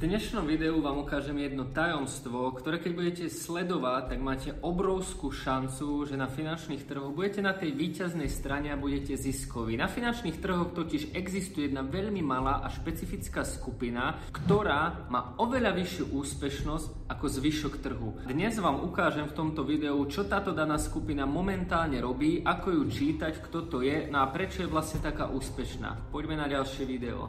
dnešnom videu vám ukážem jedno tajomstvo, ktoré keď budete sledovať, tak máte obrovskú šancu, že na finančných trhoch budete na tej výťaznej strane a budete ziskoví. Na finančných trhoch totiž existuje jedna veľmi malá a špecifická skupina, ktorá má oveľa vyššiu úspešnosť ako zvyšok trhu. Dnes vám ukážem v tomto videu, čo táto daná skupina momentálne robí, ako ju čítať, kto to je, no a prečo je vlastne taká úspešná. Poďme na ďalšie video.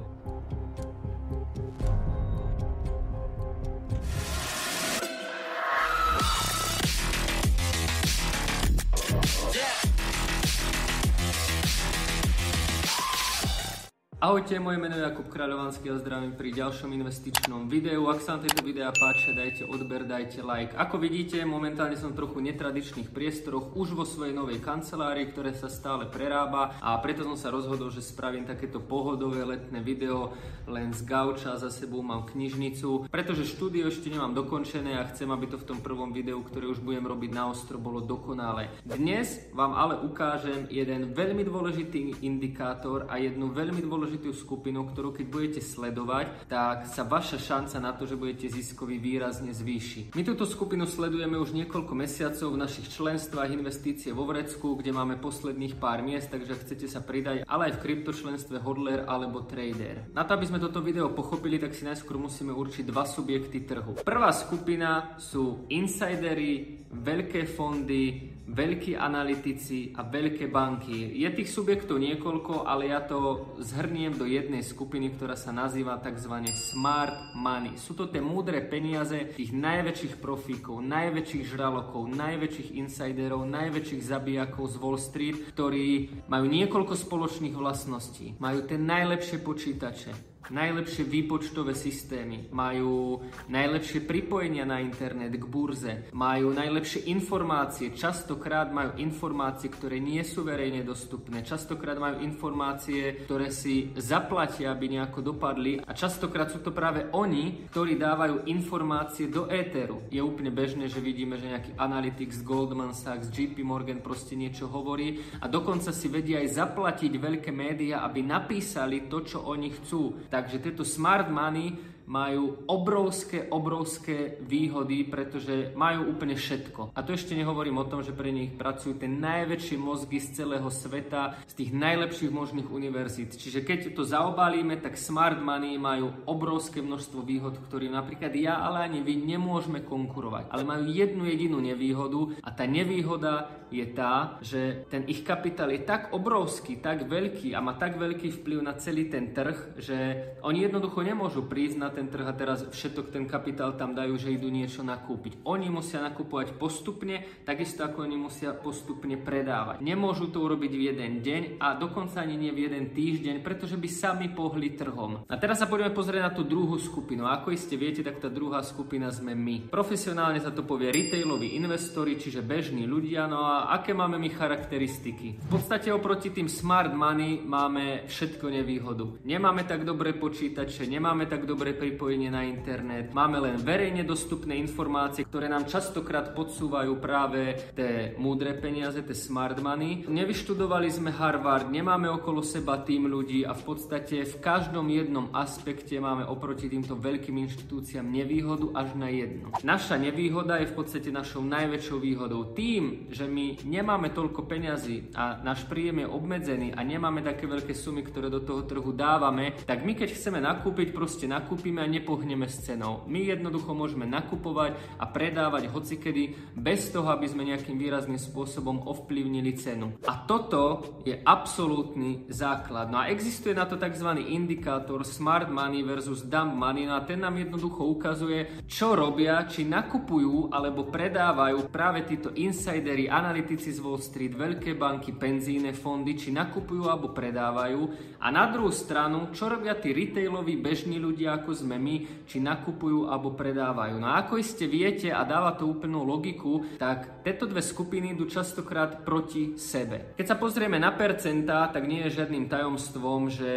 Ahojte, moje meno je Jakub Kráľovanský a zdravím pri ďalšom investičnom videu. Ak sa vám tieto videá páčia, dajte odber, dajte like. Ako vidíte, momentálne som v trochu netradičných priestoroch, už vo svojej novej kancelárii, ktoré sa stále prerába a preto som sa rozhodol, že spravím takéto pohodové letné video len z gauča, za sebou mám knižnicu, pretože štúdio ešte nemám dokončené a chcem, aby to v tom prvom videu, ktoré už budem robiť na ostro, bolo dokonalé. Dnes vám ale ukážem jeden veľmi dôležitý indikátor a jednu veľmi dôležitú dôležitú skupinu, ktorú keď budete sledovať, tak sa vaša šanca na to, že budete ziskoví výrazne zvýši. My túto skupinu sledujeme už niekoľko mesiacov v našich členstvách investície vo Vrecku, kde máme posledných pár miest, takže chcete sa pridať, ale aj v kryptočlenstve hodler alebo trader. Na to, aby sme toto video pochopili, tak si najskôr musíme určiť dva subjekty trhu. Prvá skupina sú insidery, veľké fondy, veľkí analytici a veľké banky. Je tých subjektov niekoľko, ale ja to zhrniem do jednej skupiny, ktorá sa nazýva tzv. smart money. Sú to tie múdre peniaze tých najväčších profíkov, najväčších žralokov, najväčších insiderov, najväčších zabijakov z Wall Street, ktorí majú niekoľko spoločných vlastností. Majú tie najlepšie počítače, najlepšie výpočtové systémy, majú najlepšie pripojenia na internet k burze, majú najlepšie informácie, častokrát majú informácie, ktoré nie sú verejne dostupné, častokrát majú informácie, ktoré si zaplatia, aby nejako dopadli a častokrát sú to práve oni, ktorí dávajú informácie do éteru. Je úplne bežné, že vidíme, že nejaký Analytics, Goldman Sachs, JP Morgan proste niečo hovorí a dokonca si vedia aj zaplatiť veľké médiá, aby napísali to, čo oni chcú. Takže tieto smart money majú obrovské, obrovské výhody, pretože majú úplne všetko. A to ešte nehovorím o tom, že pre nich pracujú tie najväčšie mozgy z celého sveta, z tých najlepších možných univerzít. Čiže keď to zaobálime, tak smart money majú obrovské množstvo výhod, ktorým napríklad ja, ale ani vy nemôžeme konkurovať. Ale majú jednu jedinú nevýhodu a tá nevýhoda je tá, že ten ich kapitál je tak obrovský, tak veľký a má tak veľký vplyv na celý ten trh, že oni jednoducho nemôžu prísť na ten trh a teraz všetok ten kapitál tam dajú, že idú niečo nakúpiť. Oni musia nakupovať postupne, takisto ako oni musia postupne predávať. Nemôžu to urobiť v jeden deň a dokonca ani nie v jeden týždeň, pretože by sami pohli trhom. A teraz sa poďme pozrieť na tú druhú skupinu. Ako iste viete, tak tá druhá skupina sme my. Profesionálne sa to povie retailoví investori, čiže bežní ľudia. No a aké máme my charakteristiky? V podstate oproti tým smart money máme všetko nevýhodu. Nemáme tak dobré počítače, nemáme tak dobré pripojenie na internet, máme len verejne dostupné informácie, ktoré nám častokrát podsúvajú práve tie múdre peniaze, tie smart money. Nevyštudovali sme Harvard, nemáme okolo seba tým ľudí a v podstate v každom jednom aspekte máme oproti týmto veľkým inštitúciám nevýhodu až na jedno. Naša nevýhoda je v podstate našou najväčšou výhodou. Tým, že my nemáme toľko peňazí a náš príjem je obmedzený a nemáme také veľké sumy, ktoré do toho trhu dávame, tak my keď chceme nakúpiť, proste nakúpime a nepohneme s cenou. My jednoducho môžeme nakupovať a predávať hocikedy bez toho, aby sme nejakým výrazným spôsobom ovplyvnili cenu. A toto je absolútny základ. No a existuje na to tzv. indikátor smart money versus dumb money. No a ten nám jednoducho ukazuje, čo robia, či nakupujú alebo predávajú práve títo insidery, analytici z Wall Street, veľké banky, penzíne fondy, či nakupujú alebo predávajú. A na druhú stranu, čo robia tí retailoví bežní ľudia, ako sme my, či nakupujú alebo predávajú. No a ako iste viete a dáva to úplnú logiku, tak tieto dve skupiny idú častokrát proti sebe. Keď sa pozrieme na percentá, tak nie je žiadnym tajomstvom, že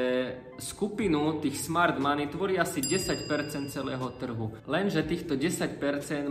skupinu tých smart money tvorí asi 10% celého trhu. Lenže týchto 10%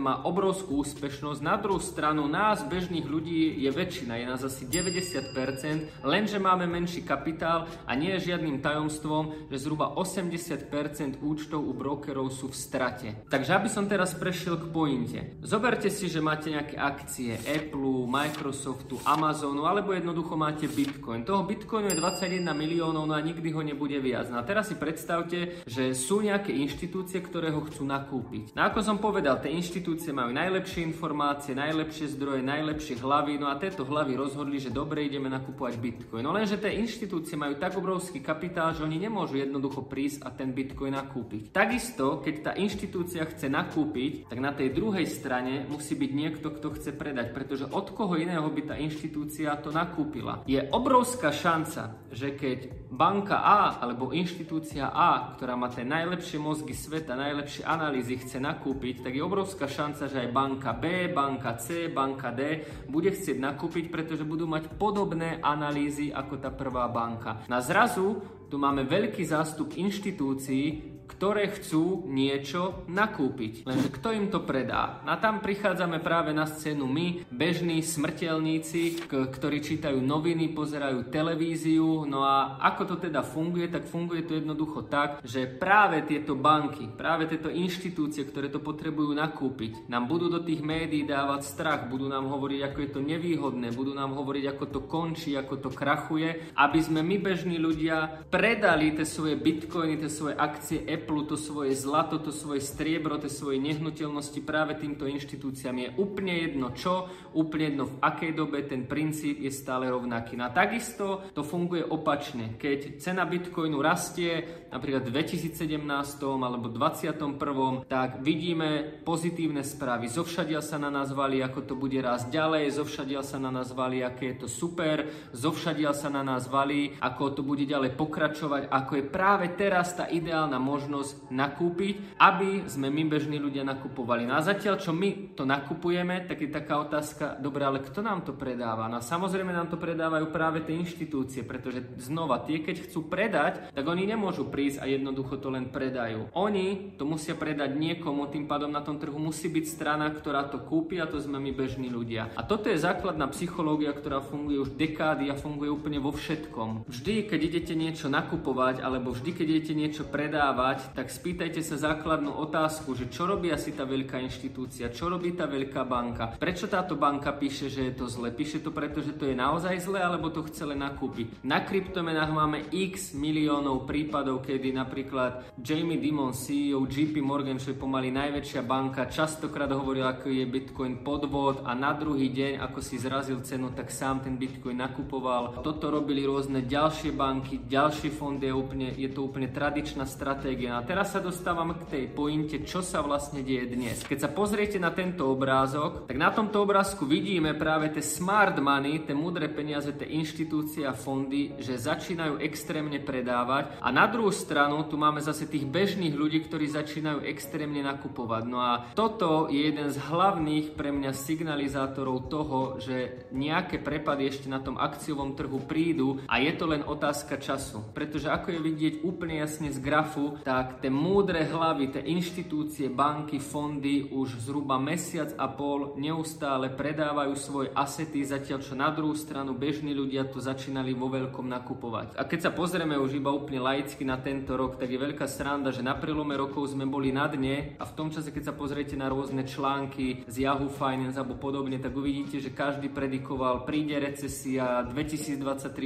má obrovskú úspešnosť. Na druhú stranu nás, bežných ľudí, je väčšina, je nás asi 90%, lenže máme menší kapitál a nie je žiadnym tajomstvom, že zhruba 80% účtov u brokerov sú v strate. Takže aby som teraz prešiel k pointe. Zoberte si, že máte nejaké akcie Apple, Microsoftu, Amazonu alebo jednoducho máte Bitcoin. Toho Bitcoinu je 21 miliónov, no a nikdy ho nebude viac. No a teraz si predstavte, že sú nejaké inštitúcie, ktoré ho chcú nakúpiť. No ako som povedal, tie inštitúcie majú najlepšie informácie, najlepšie zdroje, najlepšie hlavy, no a tieto hlavy rozhodli, že dobre ideme nakupovať Bitcoin. No lenže tie inštitúcie majú tak obrovský kapitál, že oni nemôžu jednoducho prísť a ten Bitcoin nakúpiť. Takisto, keď tá inštitúcia chce nakúpiť, tak na tej druhej strane musí byť niekto, kto chce predať, pretože od koho iného by tá inštitúcia to nakúpila. Je obrovská šanca, že keď banka A alebo inštitúcia A, ktorá má tie najlepšie mozgy sveta, najlepšie analýzy chce nakúpiť, tak je obrovská šanca, že aj banka B, banka C, banka D bude chcieť nakúpiť, pretože budú mať podobné analýzy ako tá prvá banka. Na zrazu tu máme veľký zástup inštitúcií, ktoré chcú niečo nakúpiť. Lenže kto im to predá? A tam prichádzame práve na scénu my, bežní smrteľníci, ktorí čítajú noviny, pozerajú televíziu. No a ako to teda funguje? Tak funguje to jednoducho tak, že práve tieto banky, práve tieto inštitúcie, ktoré to potrebujú nakúpiť, nám budú do tých médií dávať strach, budú nám hovoriť, ako je to nevýhodné, budú nám hovoriť, ako to končí, ako to krachuje, aby sme my bežní ľudia predali tie svoje bitcoiny, tie svoje akcie Apple, to svoje zlato, to svoje striebro, tie svoje nehnuteľnosti práve týmto inštitúciám. Je úplne jedno čo, úplne jedno v akej dobe, ten princíp je stále rovnaký. No a takisto to funguje opačne. Keď cena Bitcoinu rastie, napríklad v 2017 alebo 2021, tak vidíme pozitívne správy. Zovšadia sa na nás valí, ako to bude rásť ďalej, zovšadia sa na nás valí, aké je to super, zovšadia sa na nás valí, ako to bude ďalej pokračovať, ako je práve teraz tá ideálna možnosť nakúpiť, aby sme my bežní ľudia nakupovali. No a zatiaľ, čo my to nakupujeme, tak je taká otázka, dobre, ale kto nám to predáva? No a samozrejme nám to predávajú práve tie inštitúcie, pretože znova, tie keď chcú predať, tak oni nemôžu prísť a jednoducho to len predajú. Oni to musia predať niekomu, tým pádom na tom trhu musí byť strana, ktorá to kúpi a to sme my bežní ľudia. A toto je základná psychológia, ktorá funguje už dekády a funguje úplne vo všetkom. Vždy, keď idete niečo nakupovať alebo vždy, keď idete niečo predávať, tak spýtajte sa základnú otázku, že čo robí asi tá veľká inštitúcia, čo robí tá veľká banka, prečo táto banka píše, že je to zle. Píše to preto, že to je naozaj zle, alebo to chce len nakúpiť. Na kryptomenách máme x miliónov prípadov, kedy napríklad Jamie Dimon, CEO JP Morgan, čo je pomaly najväčšia banka, častokrát hovoril, ako je Bitcoin podvod a na druhý deň, ako si zrazil cenu, tak sám ten Bitcoin nakupoval. Toto robili rôzne ďalšie banky, ďalšie fondy, je, úplne, je to úplne tradičná stratégia. A teraz sa dostávam k tej pointe, čo sa vlastne deje dnes. Keď sa pozriete na tento obrázok, tak na tomto obrázku vidíme práve tie smart money, tie múdre peniaze, tie inštitúcie a fondy, že začínajú extrémne predávať a na druhú stranu tu máme zase tých bežných ľudí, ktorí začínajú extrémne nakupovať. No a toto je jeden z hlavných pre mňa signalizátorov toho, že nejaké prepady ešte na tom akciovom trhu prídu a je to len otázka času. Pretože ako je vidieť úplne jasne z grafu, tak tie múdre hlavy, tie inštitúcie, banky, fondy už zhruba mesiac a pol neustále predávajú svoje asety, zatiaľ čo na druhú stranu bežní ľudia to začínali vo veľkom nakupovať. A keď sa pozrieme už iba úplne laicky na tento rok, tak je veľká sranda, že na prelome rokov sme boli na dne a v tom čase, keď sa pozriete na rôzne články z Yahoo Finance alebo podobne, tak uvidíte, že každý predikoval, príde recesia, 2023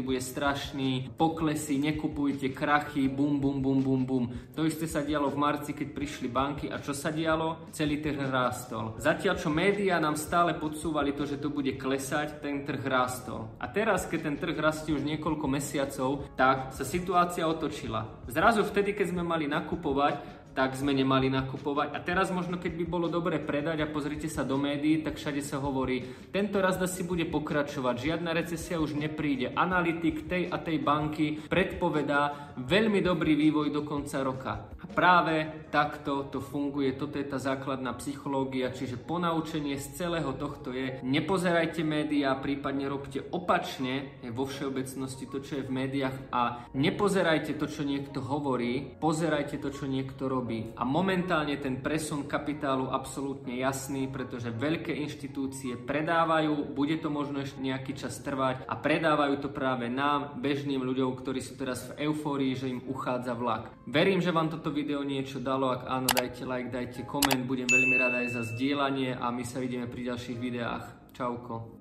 bude strašný, poklesy, nekupujte, krachy, bum, bum, bum, bum, bum. To isté sa dialo v marci, keď prišli banky a čo sa dialo? Celý trh rástol. Zatiaľ, čo médiá nám stále podsúvali to, že to bude klesať, ten trh rástol. A teraz, keď ten trh rastie už niekoľko mesiacov, tak sa situácia otočila. Zrazu vtedy, keď sme mali nakupovať, tak sme nemali nakupovať. A teraz možno, keď by bolo dobre predať a pozrite sa do médií, tak všade sa hovorí, tento raz si bude pokračovať, žiadna recesia už nepríde. Analytik tej a tej banky predpovedá veľmi dobrý vývoj do konca roka. Práve takto to funguje, toto je tá základná psychológia, čiže ponaučenie z celého tohto je, nepozerajte médiá, prípadne robte opačne vo všeobecnosti to, čo je v médiách a nepozerajte to, čo niekto hovorí, pozerajte to, čo niekto robí. A momentálne ten presun kapitálu absolútne jasný, pretože veľké inštitúcie predávajú, bude to možno ešte nejaký čas trvať a predávajú to práve nám, bežným ľuďom, ktorí sú teraz v eufórii, že im uchádza vlak. Verím, že vám toto video niečo dalo, ak áno, dajte like, dajte koment, budem veľmi rád aj za zdieľanie a my sa vidíme pri ďalších videách. Čauko.